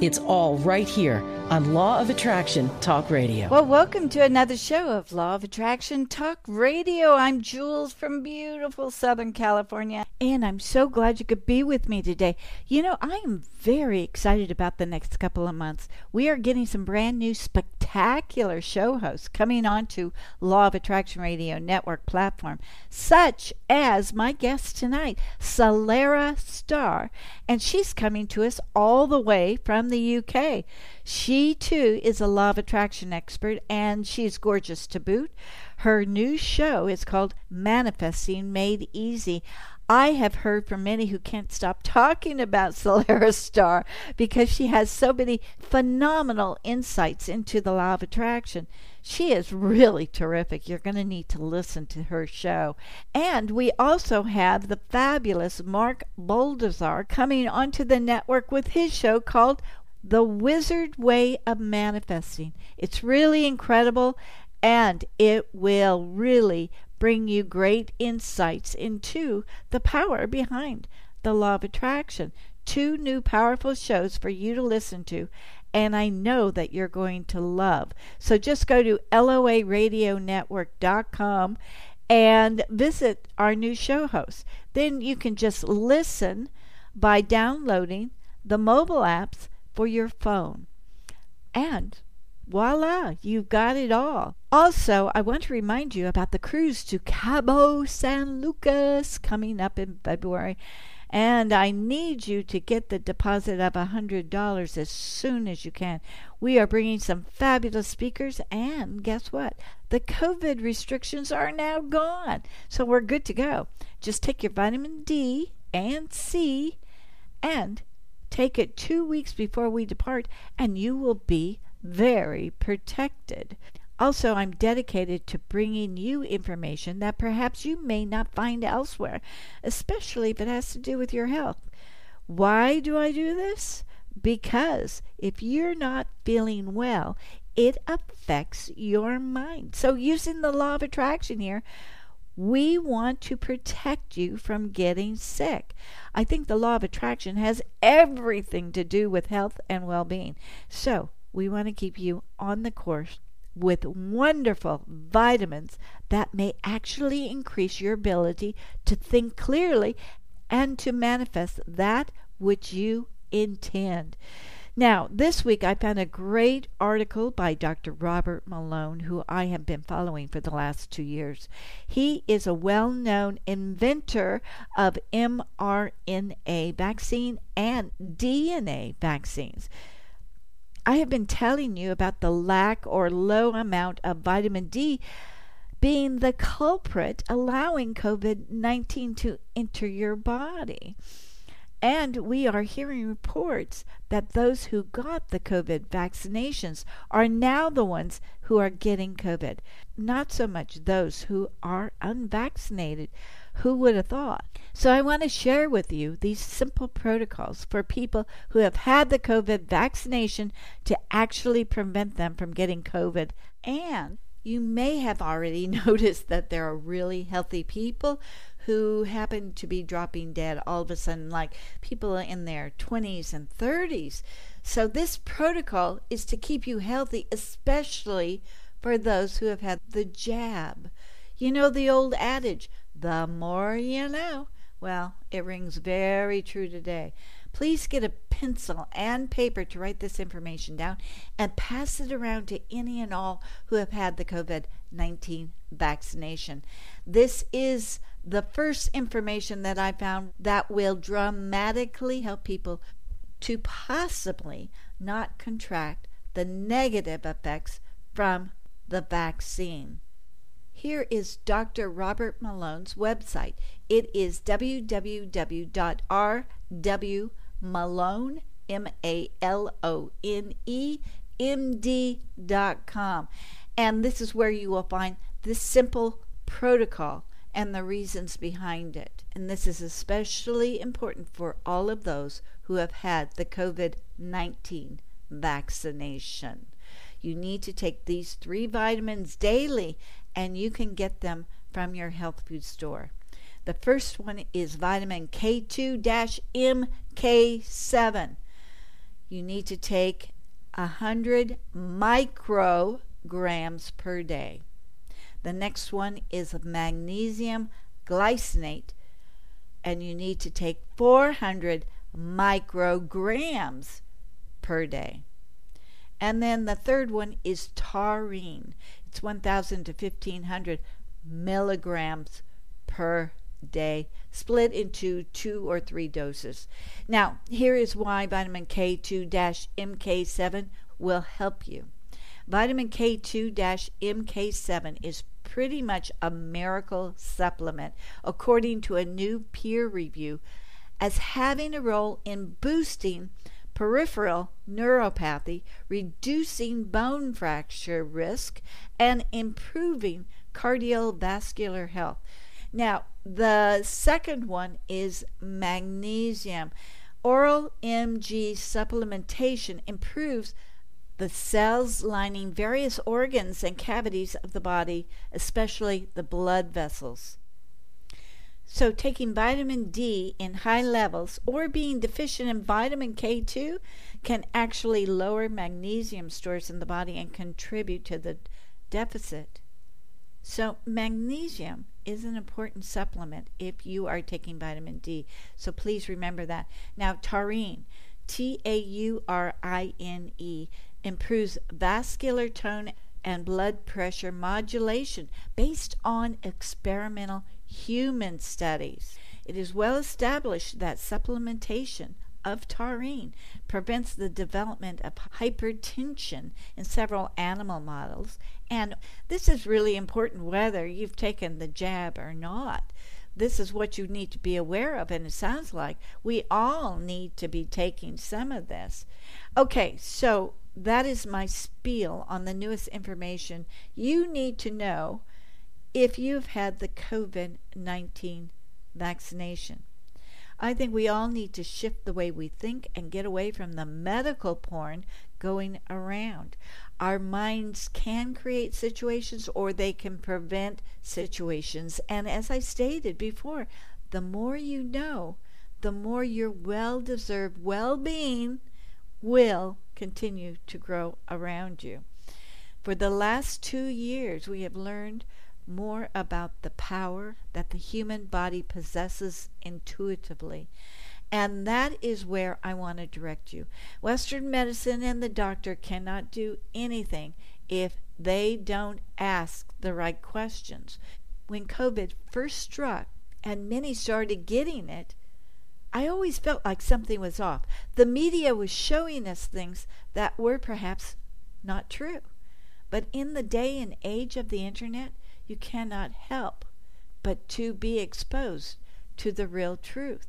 It's all right here on Law of Attraction Talk Radio. Well, welcome to another show of Law of Attraction Talk Radio. I'm Jewels from beautiful Southern California, and I'm so glad you could be with me today. You know, I am very excited about the next couple of months. We are getting some brand new spectacular show hosts coming onto Law of Attraction Radio Network platform, such as my guest tonight, Salara Starre, and she's coming to us all the way from the UK. She too is a law of attraction expert and she's gorgeous to boot. Her new show is called Manifesting Made Easy. I have heard from many who can't stop talking about Solaris Star because she has so many phenomenal insights into the law of attraction. She is really terrific. You're going to need to listen to her show. And we also have the fabulous Mark Boldassar coming onto the network with his show called The Wizard Way of Manifesting. It's really incredible and it will really bring you great insights into the power behind the law of attraction. Two new powerful shows for you to listen to and I know that you're going to love. So just go to loaradionetwork.com and visit our new show host. Then you can just listen by downloading the mobile apps for your phone. And voila, you've got it all. Also, I want to remind you about the cruise to Cabo San Lucas coming up in February and I need you to get the deposit of a $100 as soon as you can. We are bringing some fabulous speakers, and guess what? The COVID restrictions are now gone, so we're good to go. Just take your vitamin D and C and take it two weeks before we depart, and you will be very protected. Also, I'm dedicated to bringing you information that perhaps you may not find elsewhere, especially if it has to do with your health. Why do I do this? Because if you're not feeling well, it affects your mind. So, using the law of attraction here, we want to protect you from getting sick. I think the law of attraction has everything to do with health and well being. So, we want to keep you on the course with wonderful vitamins that may actually increase your ability to think clearly and to manifest that which you intend. Now, this week I found a great article by Dr. Robert Malone, who I have been following for the last two years. He is a well known inventor of mRNA vaccine and DNA vaccines. I have been telling you about the lack or low amount of vitamin D being the culprit allowing COVID 19 to enter your body. And we are hearing reports that those who got the COVID vaccinations are now the ones who are getting COVID, not so much those who are unvaccinated. Who would have thought? So, I want to share with you these simple protocols for people who have had the COVID vaccination to actually prevent them from getting COVID. And you may have already noticed that there are really healthy people who happen to be dropping dead all of a sudden, like people in their 20s and 30s. So, this protocol is to keep you healthy, especially for those who have had the jab. You know the old adage the more you know. Well, it rings very true today. Please get a pencil and paper to write this information down and pass it around to any and all who have had the COVID 19 vaccination. This is the first information that I found that will dramatically help people to possibly not contract the negative effects from the vaccine. Here is Dr. Robert Malone's website. It is www.rwmalone, M A L O N E. And this is where you will find this simple protocol and the reasons behind it. And this is especially important for all of those who have had the COVID 19 vaccination. You need to take these three vitamins daily, and you can get them from your health food store. The first one is vitamin K2 MK7. You need to take 100 micrograms per day. The next one is magnesium glycinate, and you need to take 400 micrograms per day. And then the third one is taurine. It's 1,000 to 1,500 milligrams per day, split into two or three doses. Now, here is why vitamin K2 MK7 will help you. Vitamin K2 MK7 is pretty much a miracle supplement, according to a new peer review, as having a role in boosting peripheral neuropathy, reducing bone fracture risk, and improving cardiovascular health. Now, the second one is magnesium. Oral MG supplementation improves the cells lining various organs and cavities of the body, especially the blood vessels. So, taking vitamin D in high levels or being deficient in vitamin K2 can actually lower magnesium stores in the body and contribute to the deficit. So, magnesium is an important supplement if you are taking vitamin D. So, please remember that. Now, taurine, T A U R I N E, improves vascular tone and blood pressure modulation based on experimental human studies. It is well established that supplementation of taurine prevents the development of hypertension in several animal models. And this is really important whether you've taken the jab or not. This is what you need to be aware of, and it sounds like we all need to be taking some of this. Okay, so that is my spiel on the newest information you need to know if you've had the COVID 19 vaccination. I think we all need to shift the way we think and get away from the medical porn going around. Our minds can create situations or they can prevent situations. And as I stated before, the more you know, the more your well deserved well being will continue to grow around you. For the last two years, we have learned more about the power that the human body possesses intuitively. And that is where I want to direct you. Western medicine and the doctor cannot do anything if they don't ask the right questions. When COVID first struck and many started getting it, I always felt like something was off. The media was showing us things that were perhaps not true. But in the day and age of the internet, you cannot help but to be exposed to the real truth.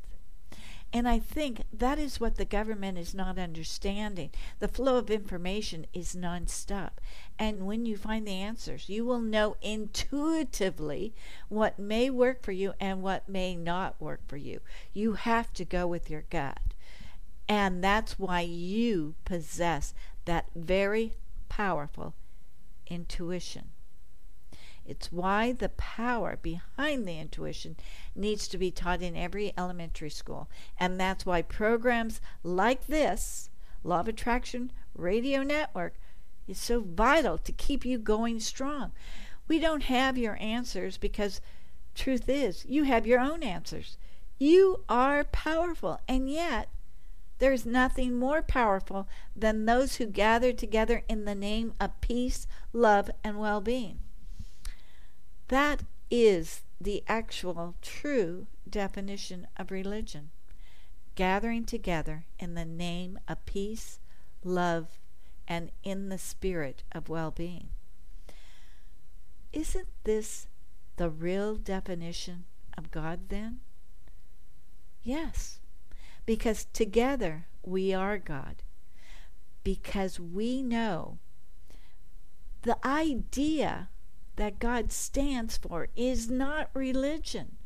And I think that is what the government is not understanding. The flow of information is nonstop. And when you find the answers, you will know intuitively what may work for you and what may not work for you. You have to go with your gut. And that's why you possess that very powerful intuition. It's why the power behind the intuition needs to be taught in every elementary school. And that's why programs like this, Law of Attraction Radio Network, is so vital to keep you going strong. We don't have your answers because truth is, you have your own answers. You are powerful, and yet there's nothing more powerful than those who gather together in the name of peace, love, and well being. That is the actual true definition of religion gathering together in the name of peace, love, and in the spirit of well being. Isn't this the real definition of God then? Yes, because together we are God. because we know the idea that God stands for is not religion,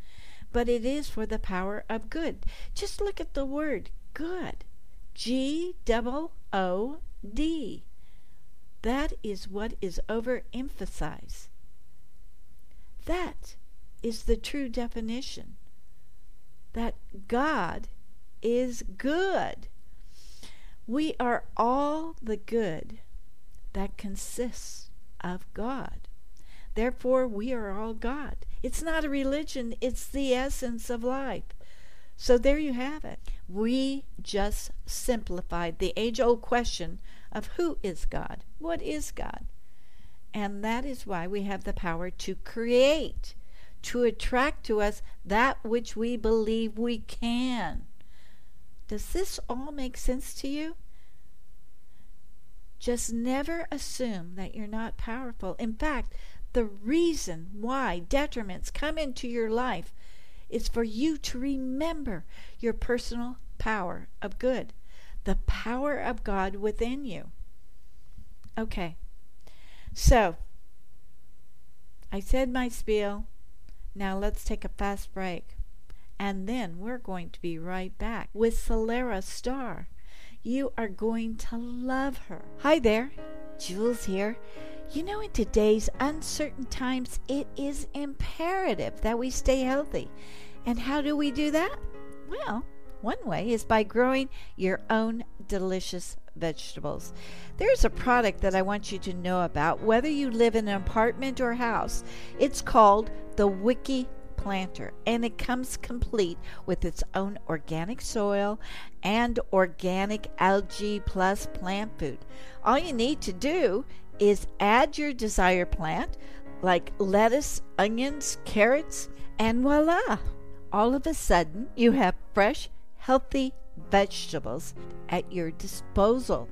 but it is for the power of good. Just look at the word good. G O O D. That is what is overemphasized. That is the true definition. That God is good. We are all the good that consists of God. Therefore, we are all God. It's not a religion, it's the essence of life. So there you have it. We just simplified the age old question of who is God? What is God? And that is why we have the power to create, to attract to us that which we believe we can. Does this all make sense to you? Just never assume that you're not powerful. In fact, the reason why detriments come into your life is for you to remember your personal power of good, the power of God within you. Okay, so I said my spiel. Now let's take a fast break. And then we're going to be right back with Salara Starre. You are going to love her. Hi there, Jewels here. You know, in today's uncertain times, it is imperative that we stay healthy. And how do we do that? Well, one way is by growing your own delicious vegetables. There's a product that I want you to know about, whether you live in an apartment or house. It's called the Wiki planter and it comes complete with its own organic soil and organic algae plus plant food. All you need to do is add your desired plant like lettuce, onions, carrots, and voila! All of a sudden, you have fresh, healthy vegetables at your disposal.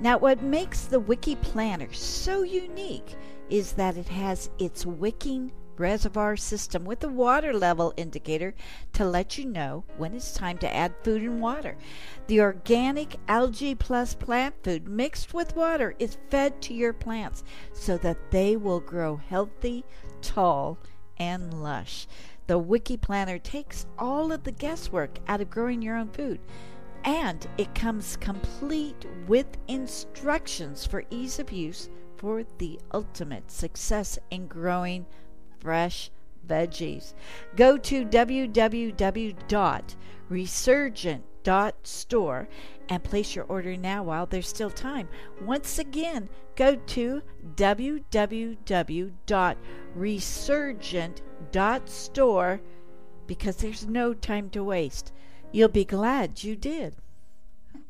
Now, what makes the Wiki Planter so unique is that it has its wicking reservoir system with a water level indicator to let you know when it's time to add food and water. The organic algae plus plant food mixed with water is fed to your plants so that they will grow healthy, tall, and lush. The Wiki Planter takes all of the guesswork out of growing your own food. And it comes complete with instructions for ease of use for the ultimate success in growing fresh veggies. Go to www.resurgent.store and place your order now while there's still time. Once again, go to www.resurgent.store because there's no time to waste. You'll be glad you did.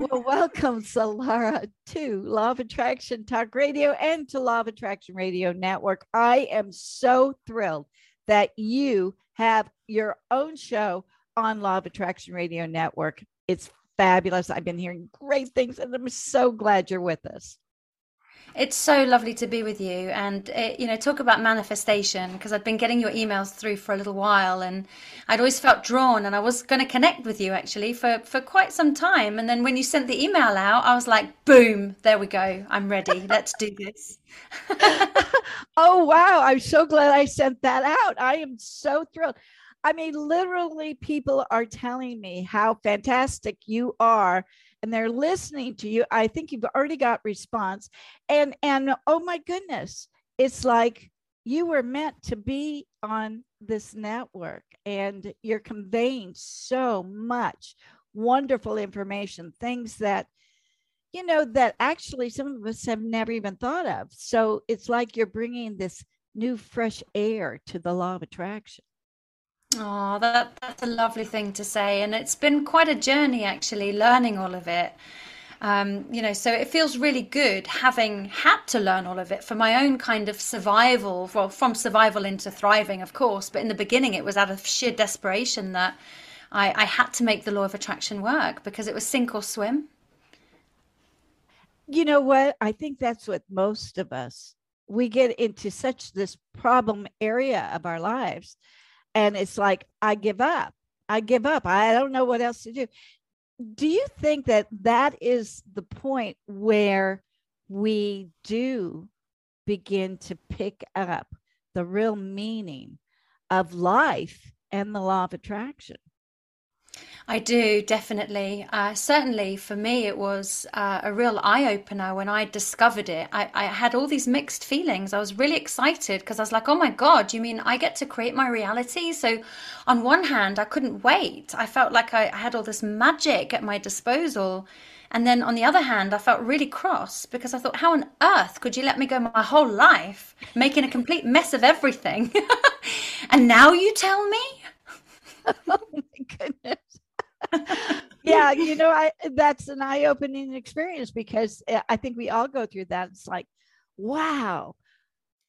Well, welcome, Salara, to Law of Attraction Talk Radio and to Law of Attraction Radio Network. I am so thrilled that you have your own show on Law of Attraction Radio Network. It's fabulous. I've been hearing great things, and I'm so glad you're with us. It's so lovely to be with you, and it, eh, you know, talk about manifestation because I've been getting your emails through for a little while, and I'd always felt drawn, and I was going to connect with you actually for for quite some time, and then when you sent the email out, I was like, boom, there we go, I'm ready, let's do this. oh wow, I'm so glad I sent that out. I am so thrilled. I mean, literally, people are telling me how fantastic you are and they're listening to you i think you've already got response. And and oh my goodness it's like you were meant to be on this network and you're conveying so much wonderful information things that you know that actually some of us have never even thought of. So it's like you're bringing this new fresh air to the law of attraction Oh, that that's a lovely thing to say, and it's been quite a journey actually learning all of it. Um, you know, so it feels really good having had to learn all of it for my own kind of survival, well, from survival into thriving, of course. But in the beginning, it was out of sheer desperation that I, I had to make the law of attraction work because it was sink or swim. You know what? I think that's what most of us we get into such this problem area of our lives and it's like i give up. I give up. I don't know what else to do. Do you think that that is the point where we do begin to pick up the real meaning of life and the law of attraction? I do definitely. Uh, certainly, for me, it was uh, a real eye opener when I discovered it. I, I, had all these mixed feelings. I was really excited because I was like, "Oh my god! You mean I get to create my reality?" So, on one hand, I couldn't wait. I felt like I had all this magic at my disposal, and then on the other hand, I felt really cross because I thought, "How on earth could you let me go my whole life making a complete mess of everything?" and now you tell me. oh my goodness yeah, you know, I that's an eye-opening experience because eh, I think we all go through that. It's like, wow,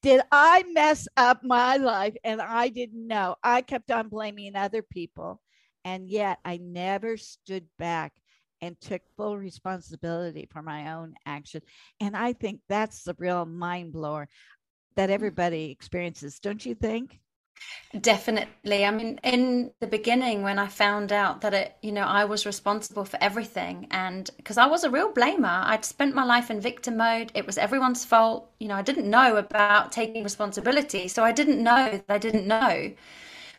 did I mess up my life and I didn't know? I kept on blaming other people, and yet I never stood back and took full responsibility for my own action. And I think that's the real mind blower that everybody experiences, don't you think? Definitely. I mean, in the beginning, when I found out that it, you know, I was responsible for everything, and because I was a real blamer, I'd spent my life in victim mode. It was everyone's fault. You know, I didn't know about taking responsibility, so I didn't know that I didn't know.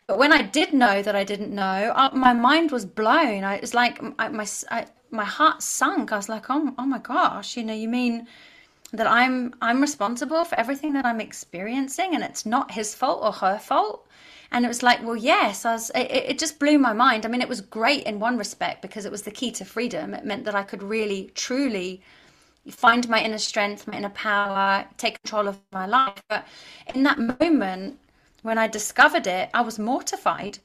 But when I did know that I didn't know, uh, my mind was blown. I, it was like I, my I, my heart sunk. I was like, oh, oh my gosh, you know, you mean that I'm I'm responsible for everything that I'm experiencing and it's not his fault or her fault. And it was like, well, yes, I was, it, it just blew my mind. I mean, it was great in one respect because it was the key to freedom. It meant that I could really, truly find my inner strength, my inner power, take control of my life. But in that moment, when I discovered it, I was mortified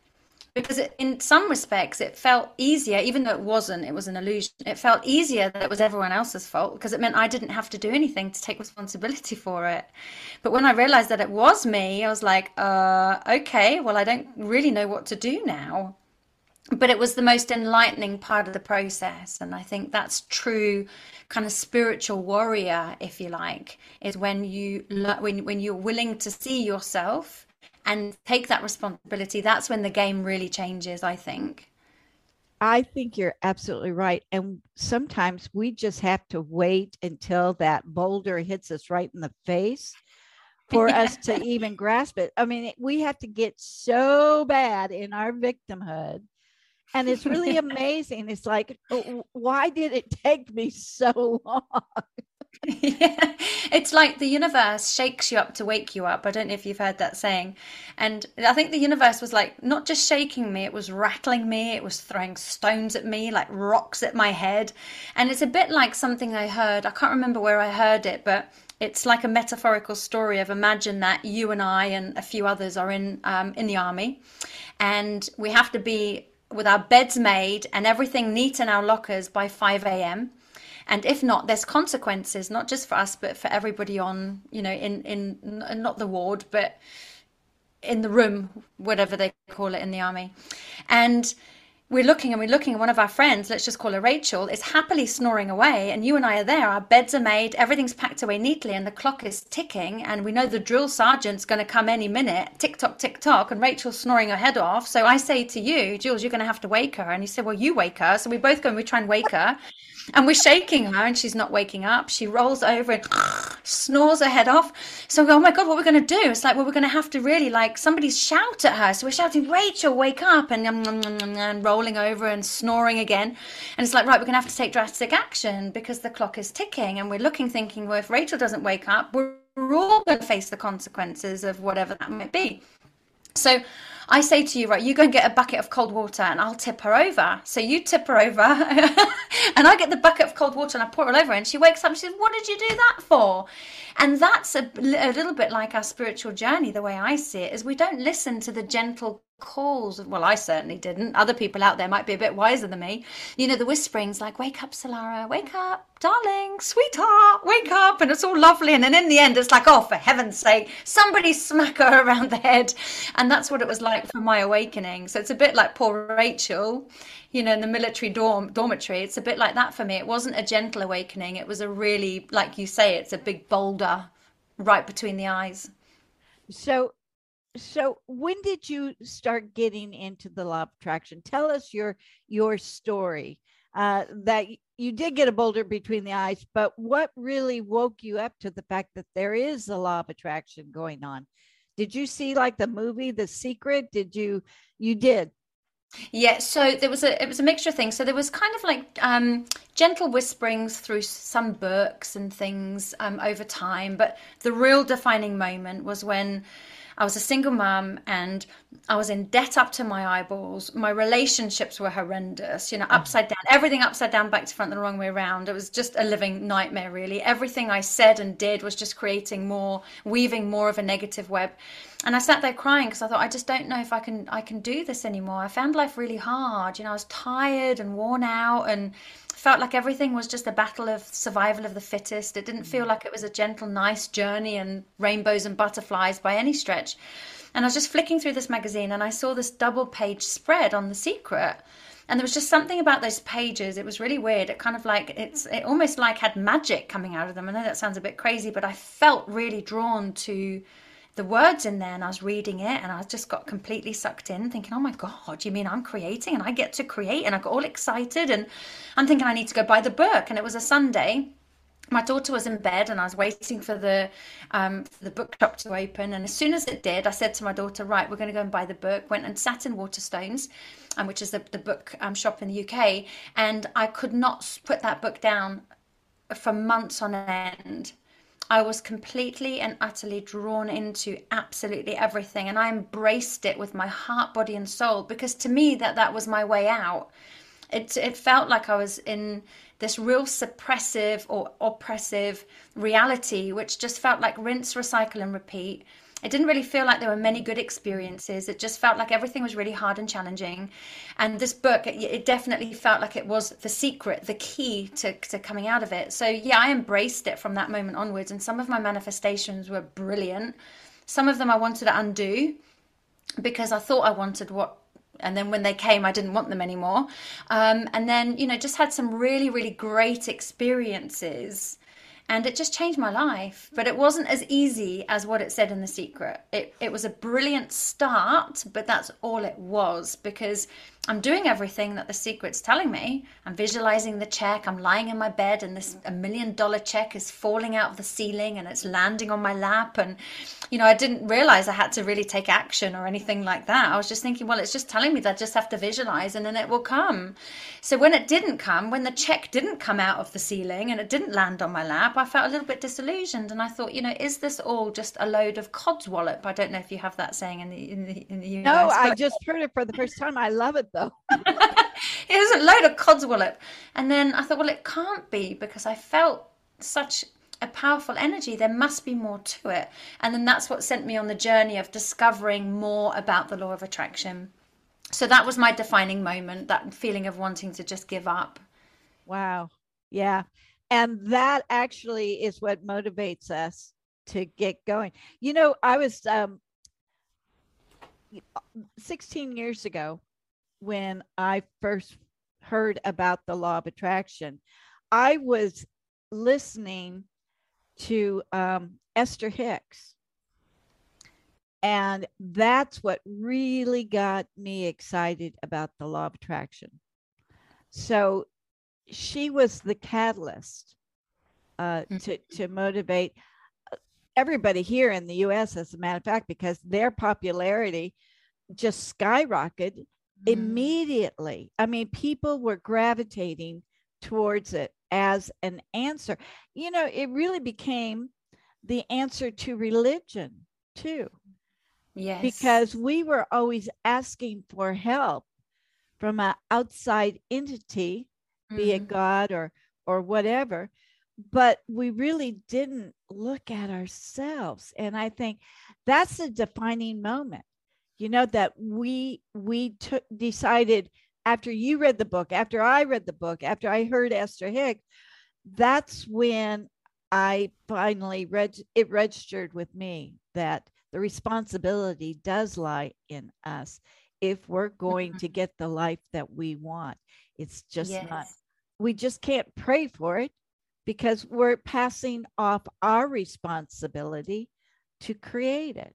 because it, in some respects it felt easier even though it wasn't it was an illusion it felt easier that it was everyone else's fault because it meant i didn't have to do anything to take responsibility for it. But when i realized that it was me i was like uh okay well i don't really know what to do now. But it was the most enlightening part of the process and i think that's true kind of spiritual warrior if you like is when you when when you're willing to see yourself and take that responsibility, that's when the game really changes, I think. I think you're absolutely right. And sometimes we just have to wait until that boulder hits us right in the face for us to even grasp it. I mean, we have to get so bad in our victimhood. And it's really amazing. It's like, why did it take me so long? Yeah, it's like the universe shakes you up to wake you up. I don't know if you've heard that saying. And I think the universe was like not just shaking me, it was rattling me, it was throwing stones at me, like rocks at my head. And it's a bit like something I heard, I can't remember where I heard it, but it's like a metaphorical story of imagine that you and I and a few others are in um, in the army, and we have to be with our beds made and everything neat in our lockers by 5 a.m and if not there's consequences not just for us but for everybody on you know in in not the ward but in the room whatever they call it in the army. And we're looking and we're looking and one of our friends let's just call her rachel is happily snoring away and you and i are there our beds are made everything's packed away neatly and the clock is ticking and we know the drill sergeant's going to come any minute tick tock tick tock and rachel's snoring her head off so i say to you Jewels you're going to have to wake her and you say well you wake her so we both go and we try and wake her and we're shaking her and she's not waking up. She rolls over and snores her head off. So go, oh my God, what are we going to do? It's like, well, we're going to have to really like somebody shout at her. So we're shouting, Rachel, wake up and, um, and um, um, rolling over and snoring again. And it's like, right, we're going to have to take drastic action because the clock is ticking. And we're looking, thinking, well, if Rachel doesn't wake up, we're all going to face the consequences of whatever that might be. So I say to you, right, you go and get a bucket of cold water and I'll tip her over. So you tip her over and I get the bucket of cold water and I pour it all over and she wakes up and she says, What did you do that for? And that's a, a little bit like our spiritual journey, the way I see it, is we don't listen to the gentle calls. Well, I certainly didn't. Other people out there might be a bit wiser than me. You know, the whisperings like, wake up, Salara, wake up, darling, sweetheart, wake up. And it's all lovely. And then in the end, it's like, oh, for heaven's sake, somebody smack her around the head. And that's what it was like for my awakening. So it's a bit like poor Rachel, you know, in the military dorm, dormitory. It's a bit like that for me. It wasn't a gentle awakening. It was a really, like you say, it's a big boulder right between the eyes. So so when did you start getting into the law of attraction tell us your your story uh, that you did get a boulder between the eyes, but what really woke you up to the fact that there is a law of attraction going on? Did you see like the movie The Secret? Did you you did? Yeah, so there was a it was a mixture of things. So there was kind of like um, gentle whisperings through some books and things um, over time, but the real defining moment was when I was a single mum and I was in debt up to my eyeballs. My relationships were horrendous, you know, mm. upside down, everything upside down, back to front, the wrong way around. It was just a living nightmare, really. Everything I said and did was just creating more, weaving more of a negative web. And I sat there crying because I thought I just don't know if I can I can do this anymore. I found life really hard. You know, I was tired and worn out and felt like everything was just a battle of survival of the fittest. It didn't feel mm. like it was a gentle, nice journey and rainbows and butterflies by any stretch. And I was just flicking through this magazine and I saw this double page spread on The Secret. And there was just something about those pages. It was really weird. It kind of like it's it almost like had magic coming out of them. I know that sounds a bit crazy, but I felt really drawn to the words in there and I was reading it and I just got completely sucked in thinking, oh my God, you mean I'm creating and I get to create? And I got all excited and I'm thinking I need to go buy the book. And it was a Sunday. My daughter was in bed and I was waiting for the um, for the bookshop to open. And as soon as it did, I said to my daughter, right, we're going to go and buy the book. Went and sat in Waterstones, um, which is the, the book um, shop in the UK. And I could not put that book down for months on end I was completely and utterly drawn into absolutely everything and I embraced it with my heart, body and soul because to me that that was my way out. It it felt like I was in this real suppressive or oppressive reality which just felt like rinse, recycle and repeat it didn't really feel like there were many good experiences. It just felt like everything was really hard and challenging. And this book, it definitely felt like it was the secret, the key to, to coming out of it. So, yeah, I embraced it from that moment onwards. And some of my manifestations were brilliant. Some of them I wanted to undo because I thought I wanted what and then when they came i didn't want them anymore um, and then you know just had some really really great experiences and it just changed my life. But it wasn't as easy as what it said in The Secret. It, it was a brilliant start, but that's all it was because I'm doing everything that The Secret's telling me. I'm visualizing the check. I'm lying in my bed, and this a million dollar check is falling out of the ceiling and it's landing on my lap. And, you know, I didn't realize I had to really take action or anything like that. I was just thinking, well, it's just telling me that I just have to visualize and then it will come. So when it didn't come, when the check didn't come out of the ceiling and it didn't land on my lap, I felt a little bit disillusioned. And I thought, you know, is this all just a load of codswallop? I don't know if you have that saying in the in the in the US. No, I just heard it for the first time. I love it though it was a load of codswallop. And then I thought, well, it can't be because I felt such a powerful energy. There must be more to it. And then that's what sent me on the journey of discovering more about the law of attraction. So that was my defining moment, that feeling of wanting to just give up. Wow. Yeah. And that actually is what motivates us to get going. You know, I was um 16 years ago, when I first heard about the law of attraction, I was listening to um, Esther Hicks. And that's what really got me excited about the law of attraction. So she was the catalyst uh, mm-hmm. to, to motivate uh, everybody here in the US, as a matter of fact, because their popularity just skyrocketed mm. immediately. I mean, people were gravitating towards it as an answer. You know, it really became the answer to religion, too. Yes. Because we were always asking for help from an outside entity, mm-hmm. be it mm-hmm. God or or whatever, but we really didn't look at ourselves. And I think that's a defining moment you know that we we took decided after you read the book after i read the book after i heard esther hicks that's when i finally read it registered with me that the responsibility does lie in us if we're going mm-hmm. to get the life that we want it's just yes. not we just can't pray for it because we're passing off our responsibility to create it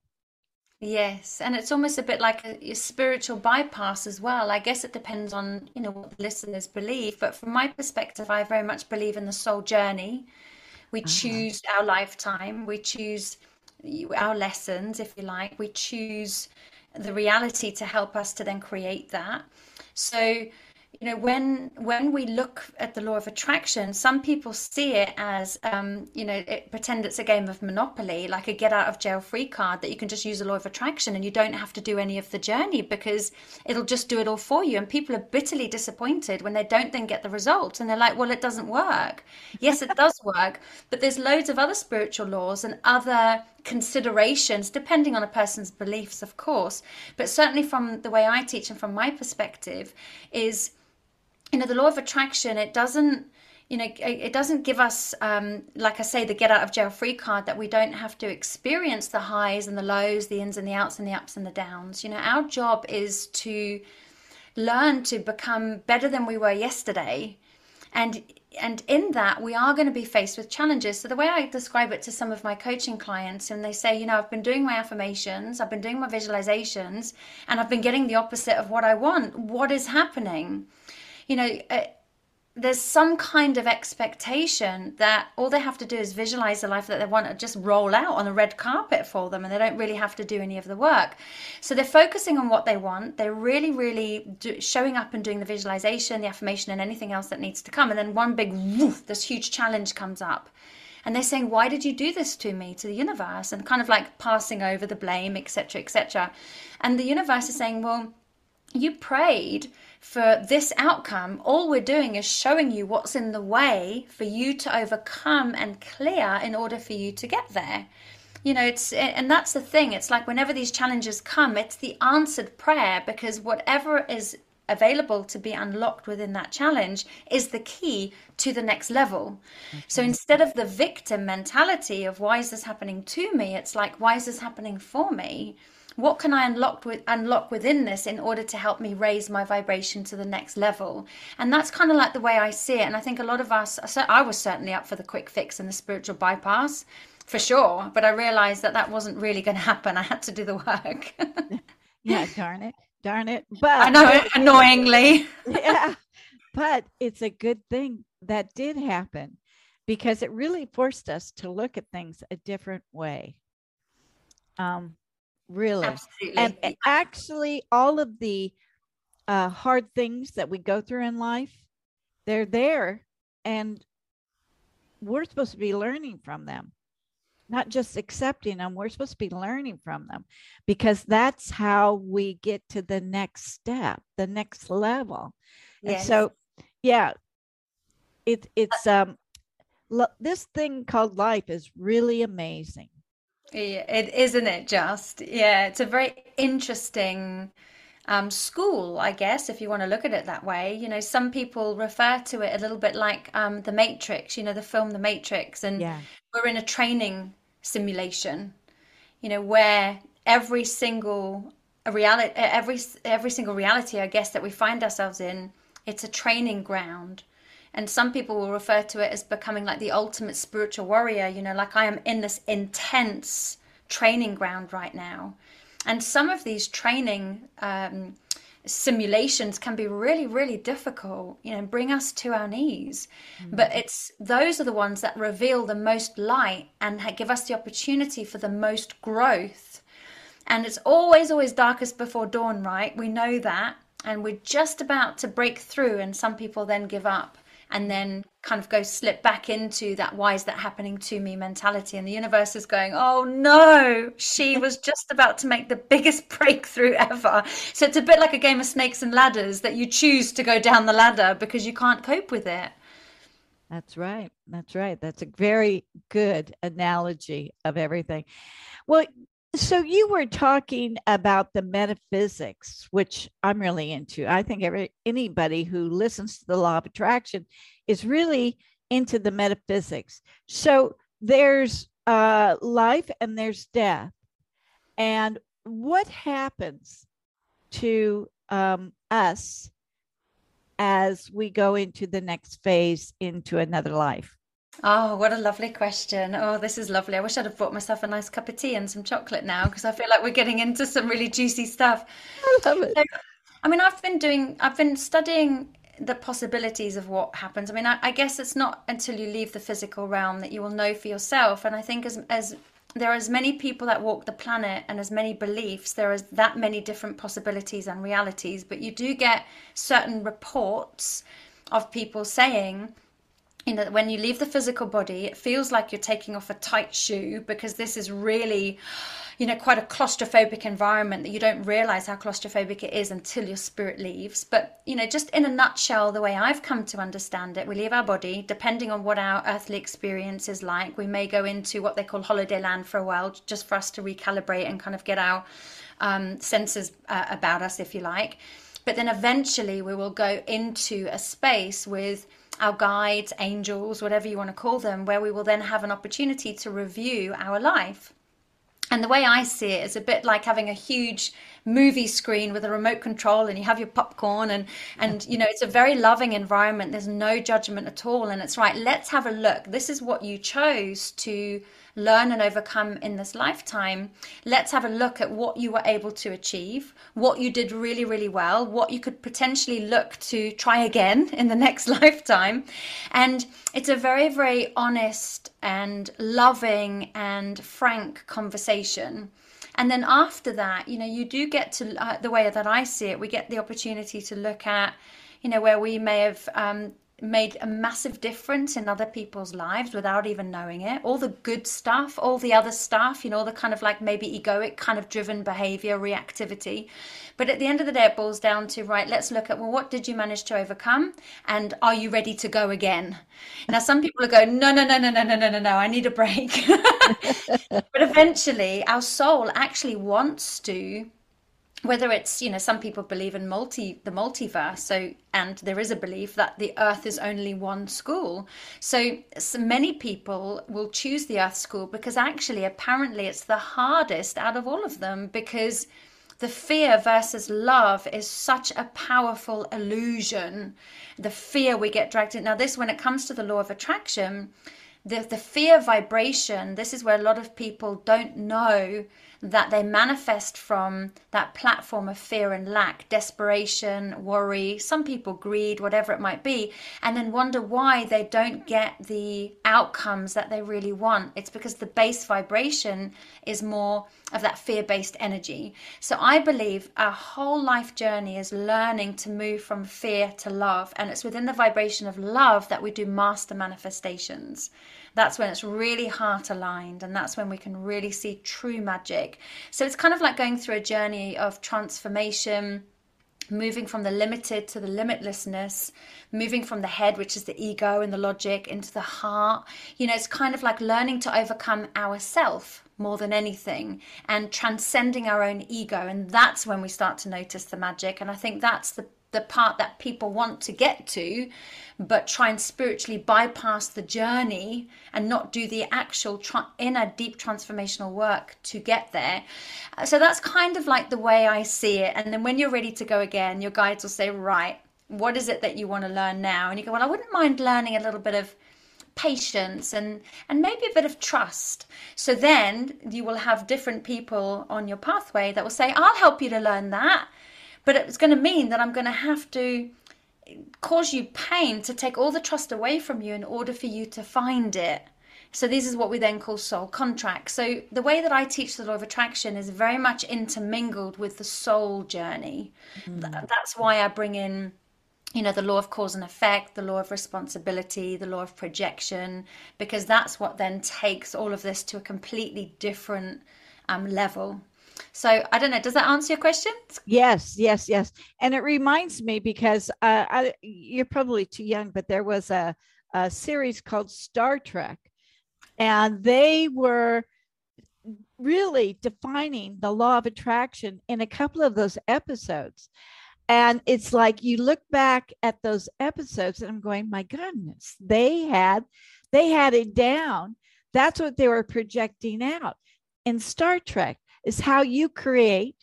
Yes, and it's almost a bit like a, a spiritual bypass as well. I guess it depends on, you know, what the listeners believe, but from my perspective, I very much believe in the soul journey. We Uh-huh. choose our lifetime, we choose our lessons, if you like, we choose the reality to help us to then create that. So, you know, when when we look at the law of attraction, some people see it as, um, you know, it, pretend it's a game of Monopoly, like a get out of jail free card that you can just use the law of attraction and you don't have to do any of the journey because it'll just do it all for you. And people are bitterly disappointed when they don't then get the results and they're like, well, it doesn't work. Yes, it does work, but there's loads of other spiritual laws and other considerations, depending on a person's beliefs, of course. But certainly from the way I teach and from my perspective, is you know the law of attraction it doesn't you know it doesn't give us um, like i say the get out of jail free card that we don't have to experience the highs and the lows the ins and the outs and the ups and the downs. You know our job is to learn to become better than we were yesterday. And and in that we are going to be faced with challenges. So the way i describe it to some of my coaching clients and they say you know i've been doing my affirmations i've been doing my visualizations and i've been getting the opposite of what i want. What is happening you know, uh, there's some kind of expectation that all they have to do is visualize the life that they want to just roll out on the red carpet for them and they don't really have to do any of the work. So they're focusing on what they want. They're really, really do, showing up and doing the visualization, the affirmation, and anything else that needs to come. And then one big woof, this huge challenge comes up. And they're saying, Why did you do this to me, to the universe? And kind of like passing over the blame, etc., etc. And the universe is saying, Well, you prayed for this outcome, all we're doing is showing you what's in the way for you to overcome and clear in order for you to get there. You know, it's, and that's the thing. It's like whenever these challenges come, it's the answered prayer because whatever is available to be unlocked within that challenge is the key to the next level. Okay. So instead of the victim mentality of why is this happening to me, it's like, why is this happening for me? What can I unlock with unlock within this in order to help me raise my vibration to the next level? And that's kind of like the way I see it. And I think a lot of us, I was certainly up for the quick fix and the spiritual bypass, for sure. But I realized that that wasn't really going to happen. I had to do the work. yeah, darn it, darn it. But I know, annoyingly. yeah, but it's a good thing that did happen because it really forced us to look at things a different way. Um, really Absolutely. and, and actually all of the uh, hard things that we go through in life they're there and we're supposed to be learning from them not just accepting them we're supposed to be learning from them because that's how we get to the next step the next level Yes. and so yeah it it's um lo- this thing called life is really amazing Yeah, it isn't it just? Yeah, it's a very interesting um, school, I guess, if you want to look at it that way. You know, some people refer to it a little bit like um, The Matrix, you know, the film The Matrix, and yeah we're in a training simulation, you know, where every single reality, every every single reality, I guess, that we find ourselves in, it's a training ground. And some people will refer to it as becoming like the ultimate spiritual warrior, you know, like I am in this intense training ground right now. And some of these training um, simulations can be really, really difficult, you know, bring us to our knees. But it's those are the ones that reveal the most light and give us the opportunity for the most growth. And it's always, always darkest before dawn, right? We know that. And we're just about to break through, and some people then give up and then kind of go slip back into that why is that happening to me mentality and the universe is going oh no she was just about to make the biggest breakthrough ever so it's a bit like a game of snakes and ladders that you choose to go down the ladder because you can't cope with it That's right. That's right. That's a very good analogy of everything. Well, so you were talking about the metaphysics, which I'm really into. I think every anybody who listens to the law of attraction is really into the metaphysics. So there's uh, life and there's death, and what happens to um, us as we go into the next phase into another life? Oh, what a lovely question. Oh, this is lovely. I wish I'd have bought myself a nice cup of tea and some chocolate now because I feel like we're getting into some really juicy stuff. I love it. So, I mean, I've been doing, I've been studying the possibilities of what happens. I mean, I, I guess it's not until you leave the physical realm that you will know for yourself. And I think as as there are as many people that walk the planet and as many beliefs, there is that many different possibilities and realities. But you do get certain reports of people saying you know when you leave the physical body it feels like you're taking off a tight shoe because this is really you know quite a claustrophobic environment that you don't realize how claustrophobic it is until your spirit leaves. But you know just in a nutshell the way i've come to understand it we leave our body depending on what our earthly experience is like. We may go into what they call holiday land for a while just for us to recalibrate and kind of get our um, senses uh, about us if you like. But then eventually we will go into a space with our guides, angels, whatever you want to call them, where we will then have an opportunity to review our life. And the way I see it is a bit like having a huge movie screen with a remote control and you have your popcorn and and you know it's a very loving environment. There's no judgment at all. And it's right let's have a look. This is what you chose to learn and overcome in this lifetime, let's have a look at what you were able to achieve, what you did really, really well, what you could potentially look to try again in the next lifetime. And it's a very, very honest and loving and frank conversation. And then after that, you know, you do get to uh, the way that I see it, we get the opportunity to look at, you know, where we may have um, made a massive difference in other people's lives without even knowing it. All the good stuff, all the other stuff, you know, the kind of like maybe egoic kind of driven behavior, reactivity. But at the end of the day, it boils down to right, let's look at well, what did you manage to overcome? And are you ready to go again? Now, some people are going, no, no, no, no, no, no, no, no, no, I need a break. but eventually, our soul actually wants to whether it's you know some people believe in multi the multiverse so and there is a belief that the earth is only one school. So, so many people will choose the earth school because actually apparently it's the hardest out of all of them because the fear versus love is such a powerful illusion. The fear we get dragged in. Now this when it comes to the law of attraction the, the fear vibration this is where a lot of people don't know that they manifest from that platform of fear and lack, desperation, worry, some people greed, whatever it might be, and then wonder why they don't get the outcomes that they really want. It's because the base vibration is more of that fear based energy. So I believe our whole life journey is learning to move from fear to love, and it's within the vibration of love that we do master manifestations that's when it's really heart aligned and that's when we can really see true magic. So it's kind of like going through a journey of transformation moving from the limited to the limitlessness, moving from the head, which is the ego and the logic, into the heart. You know, it's kind of like learning to overcome ourself more than anything and transcending our own ego. And that's when we start to notice the magic. And I think that's the the part that people want to get to, but try and spiritually bypass the journey and not do the actual tra- inner deep transformational work to get there. Uh, so that's kind of like the way I see it. And then when you're ready to go again, your guides will say, Right, what is it that you want to learn now? And you go, Well, I wouldn't mind learning a little bit of patience and and maybe a bit of trust so then you will have different people on your pathway that will say i'll help you to learn that but it's going to mean that I'm going to have to cause you pain to take all the trust away from you in order for you to find it. So this is what we then call soul contracts. So the way that I teach the law of attraction is very much intermingled with the soul journey. Mm. That's why I bring in you know the law of cause and effect the law of responsibility the law of projection because that's what then takes all of this to a completely different um, level so I don't know. Does that answer your question? Yes, yes, yes. And it reminds me because uh, I, you're probably too young, but there was a, a series called Star Trek, and they were really defining the law of attraction in a couple of those episodes. And it's like you look back at those episodes, and I'm going, my goodness, they had they had it down. That's what they were projecting out in Star Trek is how you create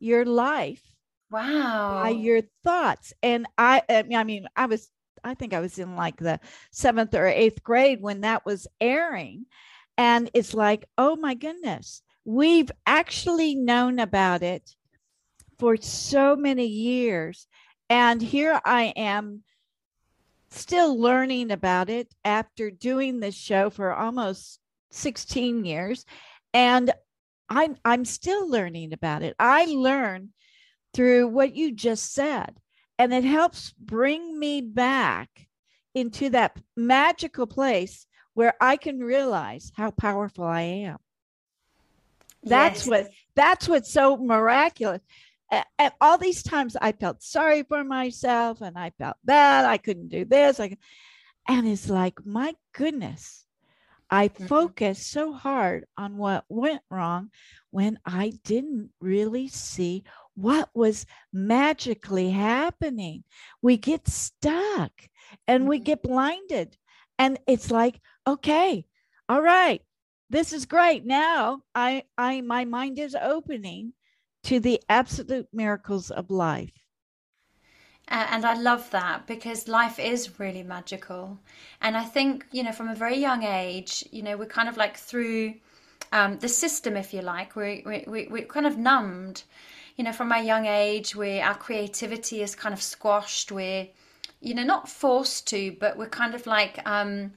your life wow by your thoughts and i i mean i was I think I was in like the seventh or eighth grade when that was airing. And it's like, oh my goodness, we've actually known about it for so many years. And here I am still learning about it after doing this show for almost 16 years. And I'm I'm still learning about it. I learn through what you just said. And it helps bring me back into that magical place where I can realize how powerful I am. That's yes. what that's what's so miraculous. And all these times I felt sorry for myself and I felt bad. I couldn't do this. I, and it's like, my goodness, I mm-hmm. focused so hard on what went wrong when I didn't really see what was magically happening. We get stuck and we mm-hmm. get blinded. And it's like, okay, all right, this is great. Now I I my mind is opening to the absolute miracles of life. And I love that because life is really magical. And I think, you know, from a very young age, you know, we're kind of like through um, the system, if you like, we're, we, we're kind of numbed. You know, from a young age, where our creativity is kind of squashed. We're, you know, not forced to, but we're kind of like um,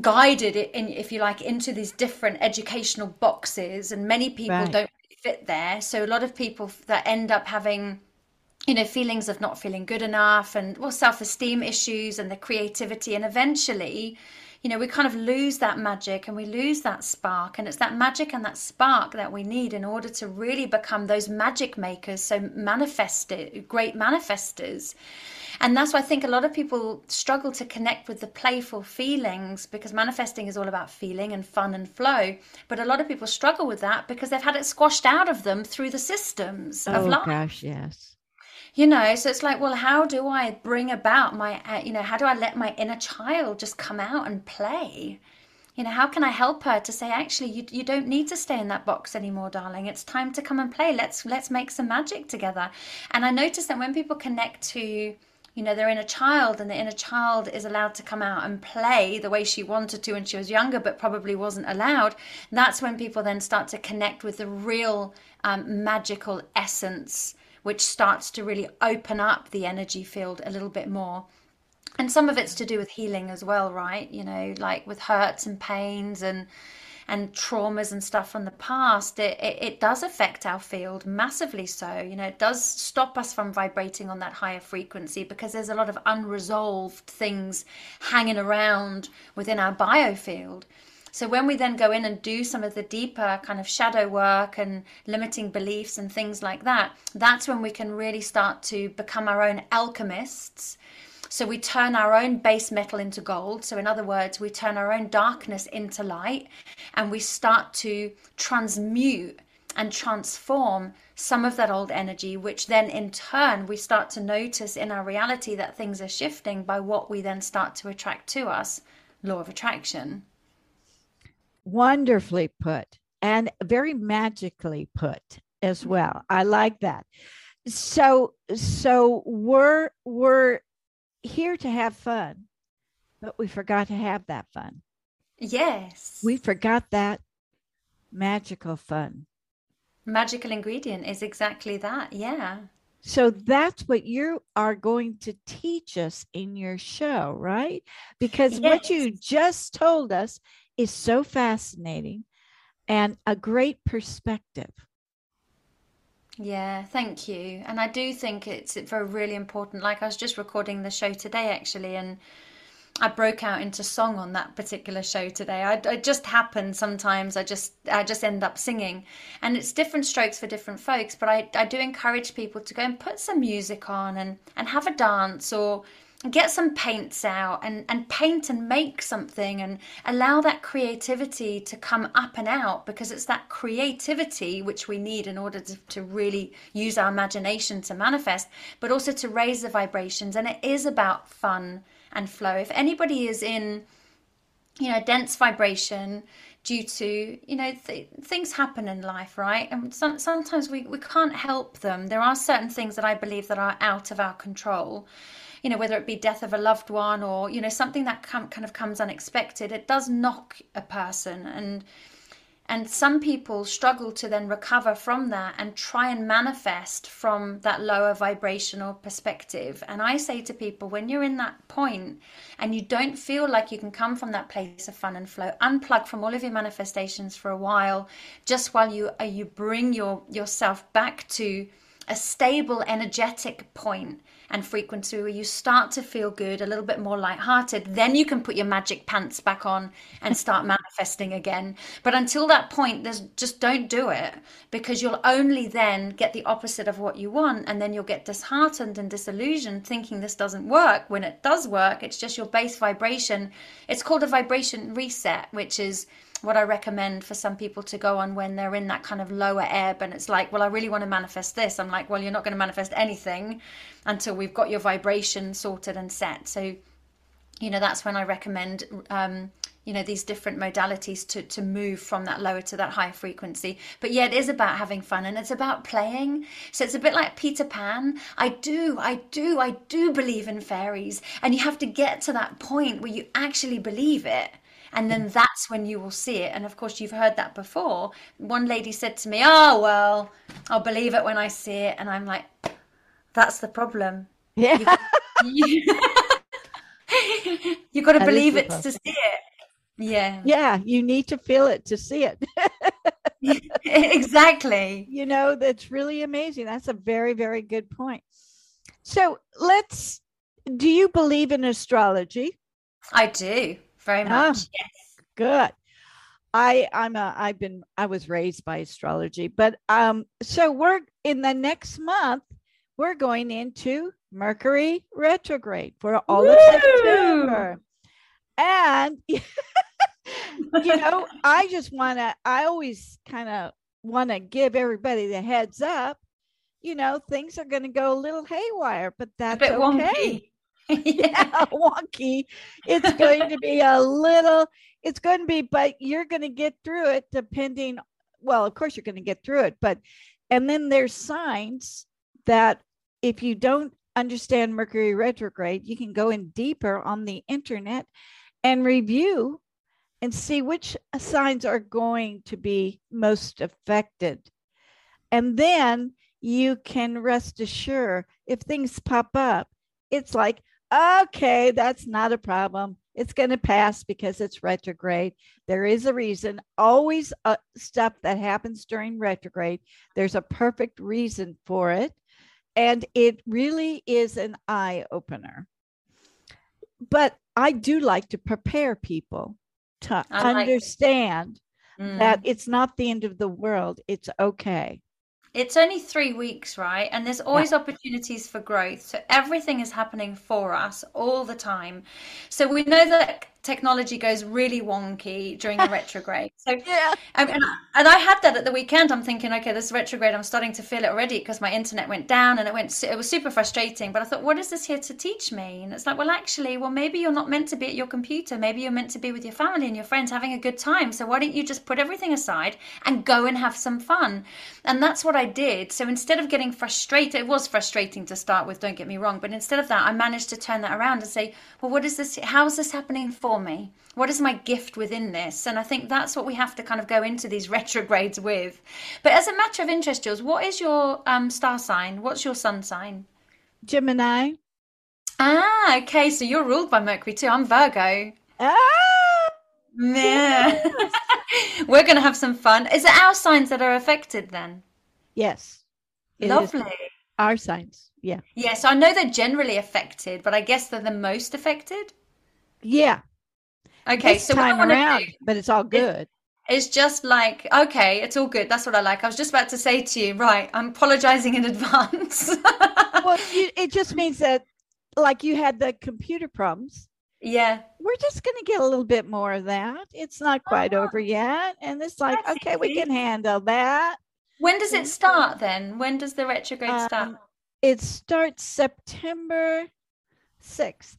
guided, in, if you like, into these different educational boxes. And many people right. don't fit there. So a lot of people that end up having you know feelings of not feeling good enough and well self-esteem issues and the creativity and eventually you know we kind of lose that magic and we lose that spark and it's that magic and that spark that we need in order to really become those magic makers so manifested great manifestors and that's why I think a lot of people struggle to connect with the playful feelings because manifesting is all about feeling and fun and flow. But a lot of people struggle with that because they've had it squashed out of them through the systems oh, of life. gosh, yes. You know, so it's like, well, how do I bring about my, uh, you know, how do I let my inner child just come out and play? you know how can i help her to say actually you, you don't need to stay in that box anymore darling. It's time to come and play. Let's let's make some magic together. And i notice that when people connect to you know their inner child and the inner child is allowed to come out and play the way she wanted to when she was younger but probably wasn't allowed that's when people then start to connect with the real um, magical essence which starts to really open up the energy field a little bit more and some of it's to do with healing as well right you know like with hurts and pains and and traumas and stuff from the past, it, it, it, does affect our field massively so. You know, it does stop us from vibrating on that higher frequency because there's a lot of unresolved things hanging around within our biofield. So when we then go in and do some of the deeper kind of shadow work and limiting beliefs and things like that, that's when we can really start to become our own alchemists so we turn our own base metal into gold. So, in other words, we turn our own darkness into light and we start to transmute and transform some of that old energy, which then in turn we start to notice in our reality that things are shifting by what we then start to attract to us law of attraction. Wonderfully put and very magically put as mm. well. I like that. So so we're we're here to have fun, but we forgot to have that fun. Yes. We forgot that magical fun. Magical ingredient is exactly that. Yeah. So that's what you are going to teach us in your show, right? Because yes. what you just told us is so fascinating and a great perspective. Yeah, thank you. And I do think it's very really important. Like I was just recording the show today actually, and I broke out into song on that particular show today. I, it just happened sometimes. I just I just end up singing, and it's different strokes for different folks. But I I do encourage people to go and put some music on and and have a dance or get some paints out and, and paint and make something and allow that creativity to come up and out because it's that creativity which we need in order to, to really use our imagination to manifest, but also to raise the vibrations. And it is about fun and flow. If anybody is in, you know, dense vibration, due to you know th- things happen in life right and some, sometimes we, we can't help them there are certain things that i believe that are out of our control you know, whether it be death of a loved one or, you know, something that com- kind of comes unexpected, it does knock a person. And, and some people struggle to then recover from that and try and manifest from that lower vibrational perspective. And I say to people, when you're in that point and you don't feel like you can come from that place of fun and flow, unplug from all of your manifestations for a while, just while you uh, you bring your yourself back to a stable energetic point and frequency where you start to feel good, a little bit more lighthearted, then you can put your magic pants back on and start manifesting again. But until that point, there's just don't do it because you'll only then get the opposite of what you want. And then you'll get disheartened and disillusioned thinking this doesn't work. When it does work, it's just your base vibration. It's called a vibration reset, which is what I recommend for some people to go on when they're in that kind of lower ebb and it's like, well, I really want to manifest this. I'm like, well, you're not going to manifest anything until we've got your vibration sorted and set. So, you know, that's when I recommend, um, you know, these different modalities to, to move from that lower to that higher frequency. But yeah, it is about having fun and it's about playing. So it's a bit like Peter Pan. I do, I do, I do believe in fairies. And you have to get to that point where you actually believe it and then that's when you will see it. And of course, you've heard that before. One lady said to me, Oh, well, I'll believe it when I see it. And I'm like, That's the problem. Yeah. You, have got to believe it to see it. Yeah. Yeah. You need to feel it to see it. exactly. You know, that's really amazing. That's a very, very good point. So let's, do you believe in astrology? I do. Very ah, much. yes. Good. I I'm a I've been I was raised by astrology, but um so we're in the next month we're going into Mercury retrograde for all Woo! of September. And you know, I just want to I always kind of want to give everybody the heads up. You know, things are going to go a little haywire, but that's okay. Wonky. yeah, wonky. It's going to be a little, it's going to be, but you're going to get through it depending. Well, of course, you're going to get through it, but, and then there's signs that if you don't understand Mercury retrograde, you can go in deeper on the internet and review and see which signs are going to be most affected. And then you can rest assured if things pop up, it's like, okay, that's not a problem. It's going to pass because it's retrograde. There is a reason. Always uh, stuff that happens during retrograde, there's a perfect reason for it. And it really is an eye opener. But I do like to prepare people to understand mm. that it's not the end of the world. It's okay. It's only three weeks, right? And there's always yeah. opportunities for growth. So everything is happening for us all the time. So we know that technology goes really wonky during a retrograde. So yeah, um, and, and I had that at the weekend. I'm thinking, okay, this retrograde, I'm starting to feel it already because my internet went down and it went. It was super frustrating. But I thought, what is this here to teach me? And it's like, well, actually, well, maybe you're not meant to be at your computer. Maybe you're meant to be with your family and your friends having a good time. So why don't you just put everything aside and go and have some fun? And that's what I did. So instead of getting frustrated, it was frustrating to start with. Don't get me wrong, but instead of that, I managed to turn that around and say, well, what is this? How is this happening for for me? What is my gift within this? And I think that's what we have to kind of go into these retrogrades with. But as a matter of interest, Jewels, what is your um, star sign? What's your sun sign? Gemini. Ah, okay. So you're ruled by Mercury too. I'm Virgo. Ah! Yeah. We're going to have some fun. Is it our signs that are affected then? Yes. Lovely. Our signs. Yeah. Yes, yeah, so I know they're generally affected, but I guess they're the most affected. Yeah, Okay, this so time around, do, but it's all good. It, it's just like okay, it's all good. That's what I like. I was just about to say to you, right? I'm apologizing in advance. well, you, it just means that, like you had the computer problems. Yeah, we're just going to get a little bit more of that. It's not quite uh-huh. over yet, and it's like That's okay, easy. we can handle that. When does it start then? When does the retrograde um, start? It starts September 6th.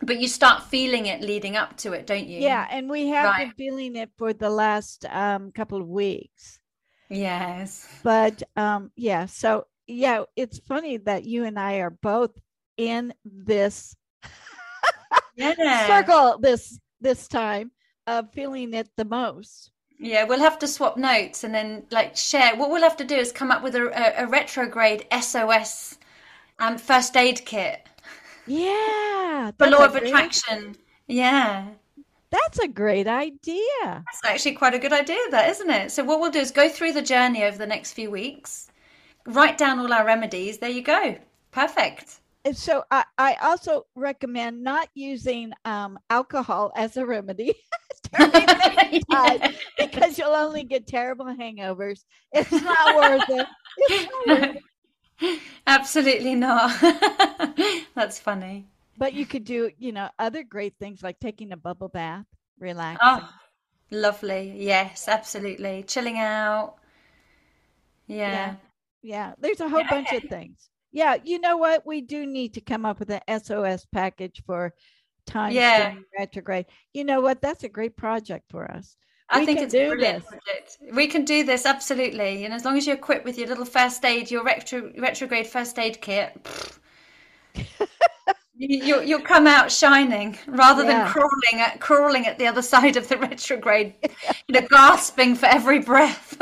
But you start feeling it leading up to it, don't you? Yeah, and we have right. been feeling it for the last um, couple of weeks. Yes. But um, yeah, so yeah, it's funny that you and I are both in this Yeah. circle this this time of feeling it the most. Yeah, we'll have to swap notes and then like share. What we'll have to do is come up with a, a, a retrograde SOS um, first aid kit Yeah. The law of great- attraction. Yeah, That's a great idea. that's actually quite a good idea, that isn't it? So what we'll do is go through the journey over the next few weeks, write down all our remedies. There you go. Perfect. And so I, I also recommend not using um, alcohol as a remedy time because you'll only get terrible hangovers. It's not worth it. It's not worth it. Absolutely not. That's funny. But you could do, you know, other great things like taking a bubble bath, relaxing. Oh, lovely. Yes, absolutely. Chilling out. Yeah. Yeah. Yeah, there's a whole bunch of things. Yeah, you know what? We do need to come up with an SOS package for time Yeah. retrograde. You know what? That's a great project for us. I We think it's do brilliant this. project. We can do this absolutely, and as long as you're equipped with your little first aid, your retro, retrograde first aid kit, you, you'll you'll come out shining rather Yeah. than crawling at crawling at the other side of the retrograde, you know, gasping for every breath.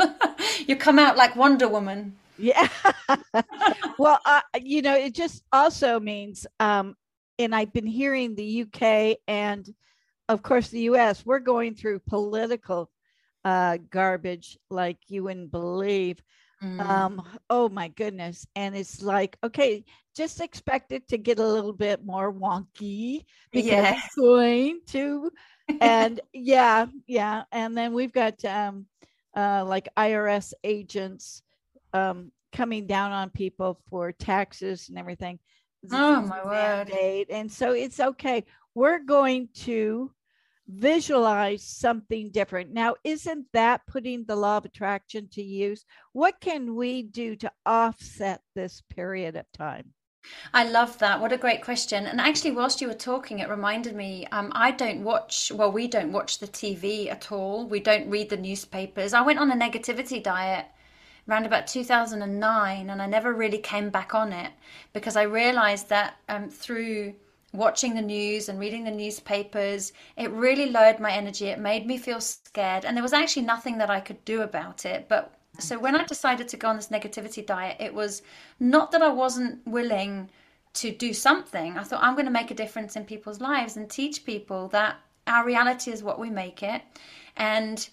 you come out like Wonder Woman. Yeah. well, uh, you know, it just also means, um, and I've been hearing the UK and, of course, the US, we're going through political uh, garbage like you wouldn't believe. Mm. Um, oh my goodness. And it's like, okay, just expect it to get a little bit more wonky because Yes. it's going to. And yeah, yeah. And then we've got um, uh, like IRS agents um, coming down on people for taxes and everything. Oh, my word. And so it's okay. We're going to visualize something different. Now, isn't that putting the law of attraction to use? What can we do to offset this period of time? I love that. What a great question. And actually, whilst you were talking, it reminded me um, I don't watch, well, we don't watch the TV at all. We don't read the newspapers. I went on a negativity diet around about 2009 and I never really came back on it because I realized that um, through watching the news and reading the newspapers, it really lowered my energy. It made me feel scared. And there was actually nothing that I could do about it. But so when I decided to go on this negativity diet, it was not that I wasn't willing to do something. I thought I'm going to make a difference in people's lives and teach people that our reality is what we make it. And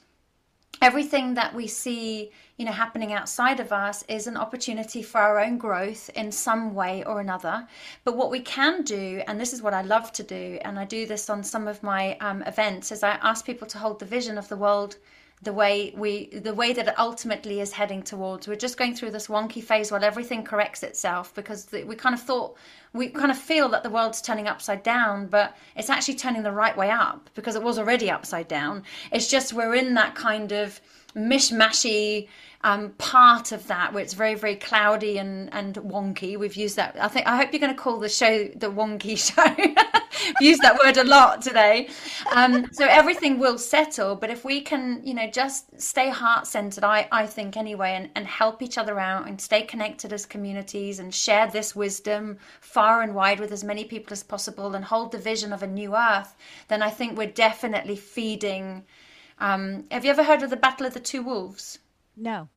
everything that we see you know happening outside of us is an opportunity for our own growth in some way or another. But what we can do and this is what i love to do and i do this on some of my um, events is i ask people to hold the vision of the world the way we the way that it ultimately is heading towards. We're just going through this wonky phase while everything corrects itself because we kind of thought we kind of feel that the world's turning upside down but it's actually turning the right way up because it was already upside down. It's just we're in that kind of mishmashy um, part of that where it's very very cloudy and and wonky. We've used that i think i hope you're going to call the show the wonky show. We've used that word a lot today. Um, so everything will settle but if we can you know just stay heart centered i i think anyway and, and help each other out and stay connected as communities and share this wisdom far and wide with as many people as possible and hold the vision of a new earth then i think we're definitely feeding um, have you ever heard of the battle of the two wolves No.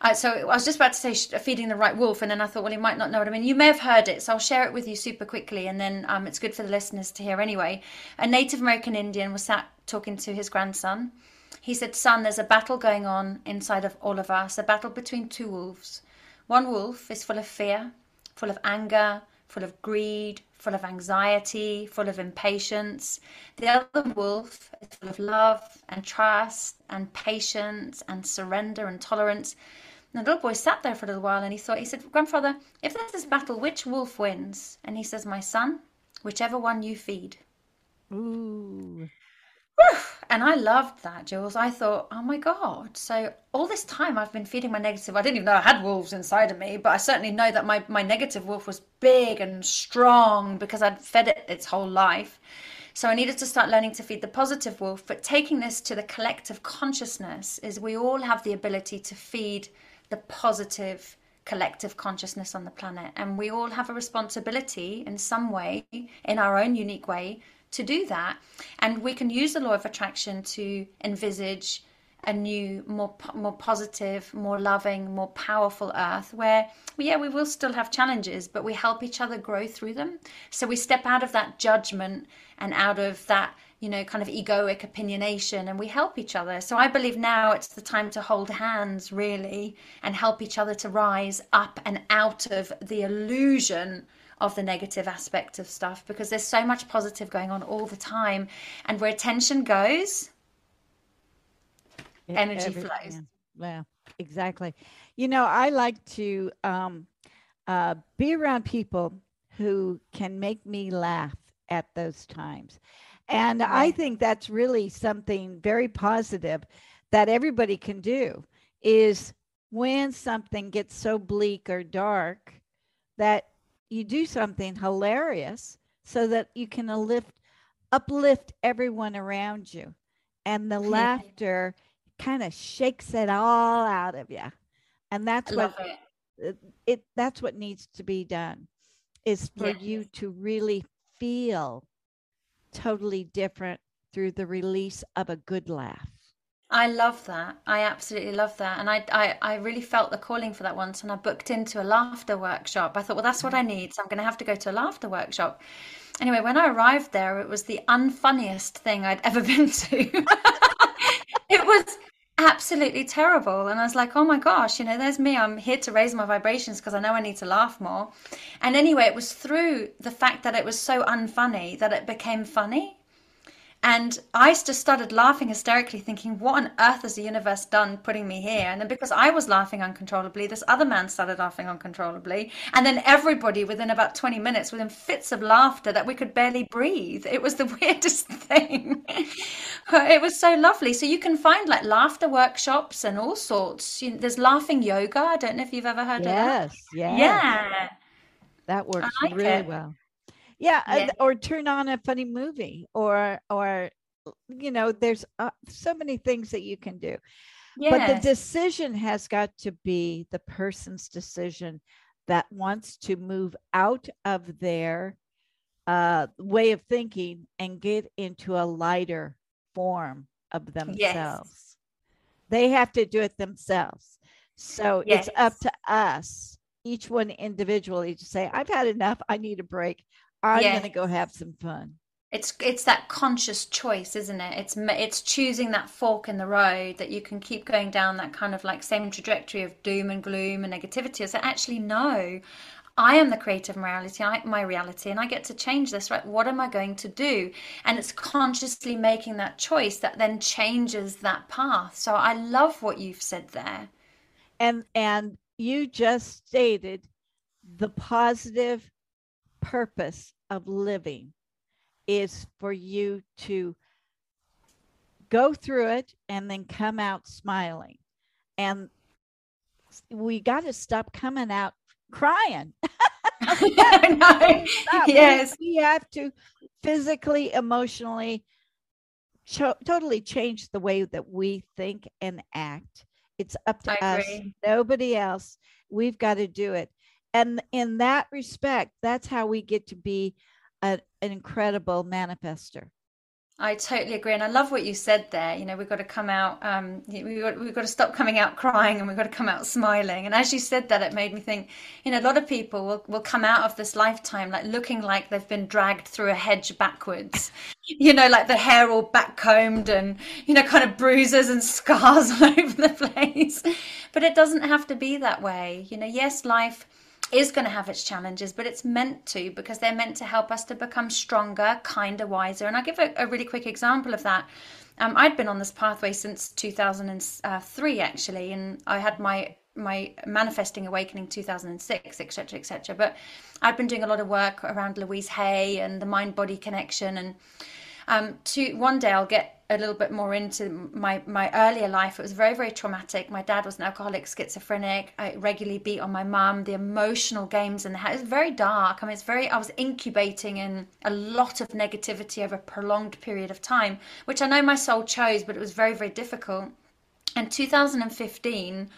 uh, so I was just about to say feeding the right wolf, and then I thought, well, he might not know what I mean. You may have heard it, so I'll share it with you super quickly, and then um, it's good for the listeners to hear anyway. A Native American Indian was sat talking to his grandson. He said, Son, there's a battle going on inside of all of us, a battle between two wolves. One wolf is full of fear, full of anger, full of greed, full of anxiety, full of impatience. The other wolf is full of love and trust and patience and surrender and tolerance. And the little boy sat there for a little while and he thought, he said, Grandfather, if there's this battle, which wolf wins? And he says, My son, whichever one you feed. Ooh. And I loved that, Jewels. I thought, oh my God. So all this time I've been feeding my negative. I didn't even know I had wolves inside of me, but I certainly know that my, my negative wolf was big and strong because I'd fed it its whole life. So I needed to start learning to feed the positive wolf. But taking this to the collective consciousness is we all have the ability to feed the positive collective consciousness on the planet. And we all have a responsibility in some way, in our own unique way, to do that. And we can use the law of attraction to envisage a new, more more positive, more loving, more powerful Earth, where yeah, we will still have challenges, but we help each other grow through them. So we step out of that judgment and out of that you know kind of egoic opinionation, and we help each other. So I believe now it's the time to hold hands really and help each other to rise up and out of the illusion of the negative aspect of stuff because there's so much positive going on all the time and where attention goes energy Every, flows. Yeah, exactly. You know, I like to um, uh, be around people who can make me laugh at those times. And. I think that's really something very positive that everybody can do is when something gets so bleak or dark that you do something hilarious so that you can lift, uplift everyone around you and the laughter kind of shakes it all out of you and that's what it. it. that's what needs to be done is for you to really feel totally different through the release of a good laugh I love that. I absolutely love that. And I, I, I really felt the calling for that once and I booked into a laughter workshop. I thought, well, that's what I mm-hmm. need. So I'm going to have to go to a laughter workshop. Anyway, when I arrived there, it was the unfunniest thing I'd ever been to. it was absolutely terrible. And I was like, oh my gosh, you know, there's me. I'm here to raise my vibrations because I know I need to laugh more. And anyway, it was through the fact that it was so unfunny that it became funny. And I just started laughing hysterically, thinking, what on earth has the universe done putting me here? And then because I was laughing uncontrollably, this other man started laughing uncontrollably. And then everybody within about 20 minutes, within fits of laughter that we could barely breathe. It was the weirdest thing. it was so lovely. So you can find like laughter workshops and all sorts. You know, there's laughing yoga. I don't know if you've ever heard yes, of that. Yes. Yeah. That works like really it. well yeah, yeah. or turn on a funny movie or or you know there's uh, so many things that you can do yes. but the decision has got to be the person's decision that wants to move out of their uh, way of thinking and get into a lighter form of themselves yes. they have to do it themselves so yes. it's up to us each one individually to say i've had enough i need a break I'm yeah. going to go have some fun. It's it's that conscious choice, isn't it? It's it's choosing that fork in the road that you can keep going down that kind of like same trajectory of doom and gloom and negativity. That actually no, I am the creator of my reality, I, my reality, and I get to change this. Right? What am I going to do? And it's consciously making that choice that then changes that path. So I love what you've said there. And and you just stated the positive purpose of living is for you to go through it and then come out smiling. And we got to stop coming out crying. no. Yes. We, we, have to physically, emotionally, cho- totally change the way that we think and act. It's up to I us, agree. nobody else. We've got to do it and in that respect that's how we get to be a, an incredible manifester I totally agree, and I love what you said there. You know, we've got to come out. Um, we've got, we've got to stop coming out crying, and we've got to come out smiling. And as you said that, it made me think. You know, a lot of people will, will come out of this lifetime like looking like they've been dragged through a hedge backwards. you know, like the hair all back combed, and you know, kind of bruises and scars all over the place. But it doesn't have to be that way. You know, yes, life is going to have its challenges, but it's meant to because they're meant to help us to become stronger, kinder, wiser. And I'll give a, a really quick example of that. Um, I'd been on this pathway since 2003, actually, and I had my my manifesting awakening 2006 etc etc but i've been doing a lot of work around louise hay and the mind body connection and um, to one day I'll get a little bit more into my my earlier life. It was very very traumatic. My dad was an alcoholic, schizophrenic. I regularly beat on my mum. The emotional games in the house. It was very dark. I mean, it's very. I was incubating in a lot of negativity over a prolonged period of time, which I know my soul chose, but it was very very difficult. In 2015.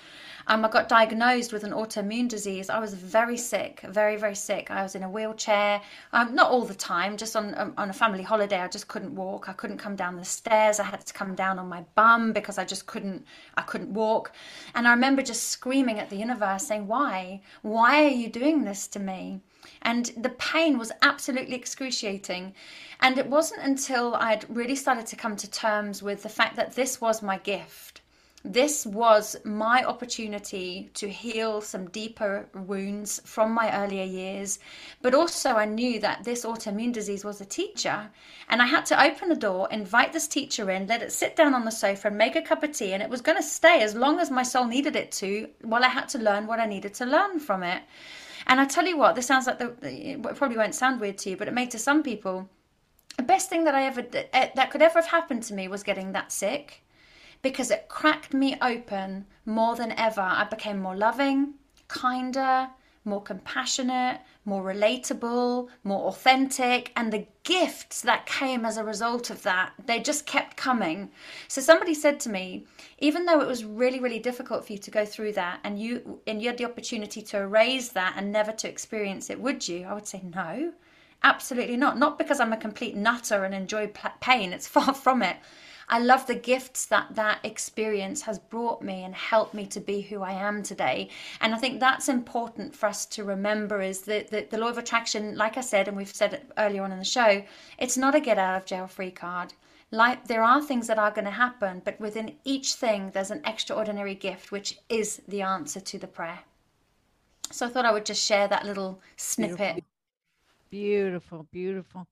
Um, I got diagnosed with an autoimmune disease. I was very sick, very, very sick. I was in a wheelchair, um, not all the time, just on, um, on a family holiday. I just couldn't walk. I couldn't come down the stairs. I had to come down on my bum because I just couldn't, I couldn't walk. And I remember just screaming at the universe saying, why? Why are you doing this to me? And the pain was absolutely excruciating. And it wasn't until I'd really started to come to terms with the fact that this was my gift. This was my opportunity to heal some deeper wounds from my earlier years. But also, I knew that this autoimmune disease was a teacher. And I had to open the door, invite this teacher in, let it sit down on the sofa and make a cup of tea. And it was going to stay as long as my soul needed it to, while I had to learn what I needed to learn from it. And I tell you what, this sounds like the, it probably won't sound weird to you, but it may to some people. The best thing that I ever that could ever have happened to me was getting that sick, because it cracked me open more than ever. I became more loving, kinder, more compassionate, more relatable, more authentic, and the gifts that came as a result of that, they just kept coming. So somebody said to me, even though it was really, really difficult for you to go through that and you and you had the opportunity to erase that and never to experience it, would you? I would say no. Absolutely not. Not because I'm a complete nutter and enjoy pain. It's far from it. I love the gifts that that experience has brought me and helped me to be who I am today. And I think that's important for us to remember is that the, the law of attraction, like I said, and we've said it earlier on in the show, it's not a get out of jail free card. Like there are things that are going to happen, but within each thing, there's an extraordinary gift, which is the answer to the prayer. So I thought I would just share that little snippet. Beautiful, beautiful.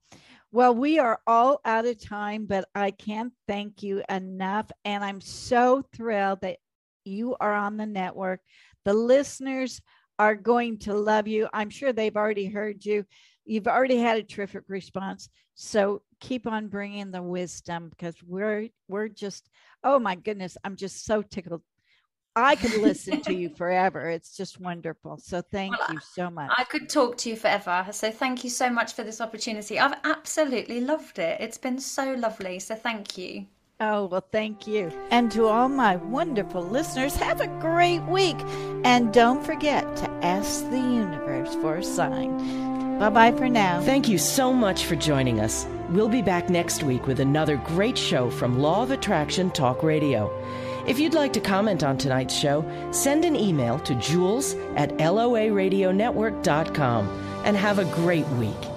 Well, we are all out of time, but I can't thank you enough. And I'm so thrilled that you are on the network. The listeners are going to love you. I'm sure they've already heard you. You've already had a terrific response. So keep on bringing the wisdom because we're we're just oh my goodness, I'm just so tickled I could listen to you forever. It's just wonderful. So thank well, you so much. I could talk to you forever. So thank you so much for this opportunity. I've absolutely loved it. It's been so lovely. So thank you. Oh, well, thank you. And to all my wonderful listeners, have a great week. And don't forget to ask the universe for a sign. Bye bye for now. Thank you so much for joining us. We'll be back next week with another great show from Law of Attraction Talk Radio. If you'd like to comment on tonight's show, send an email to jewels at loaradionetwork.com and have a great week.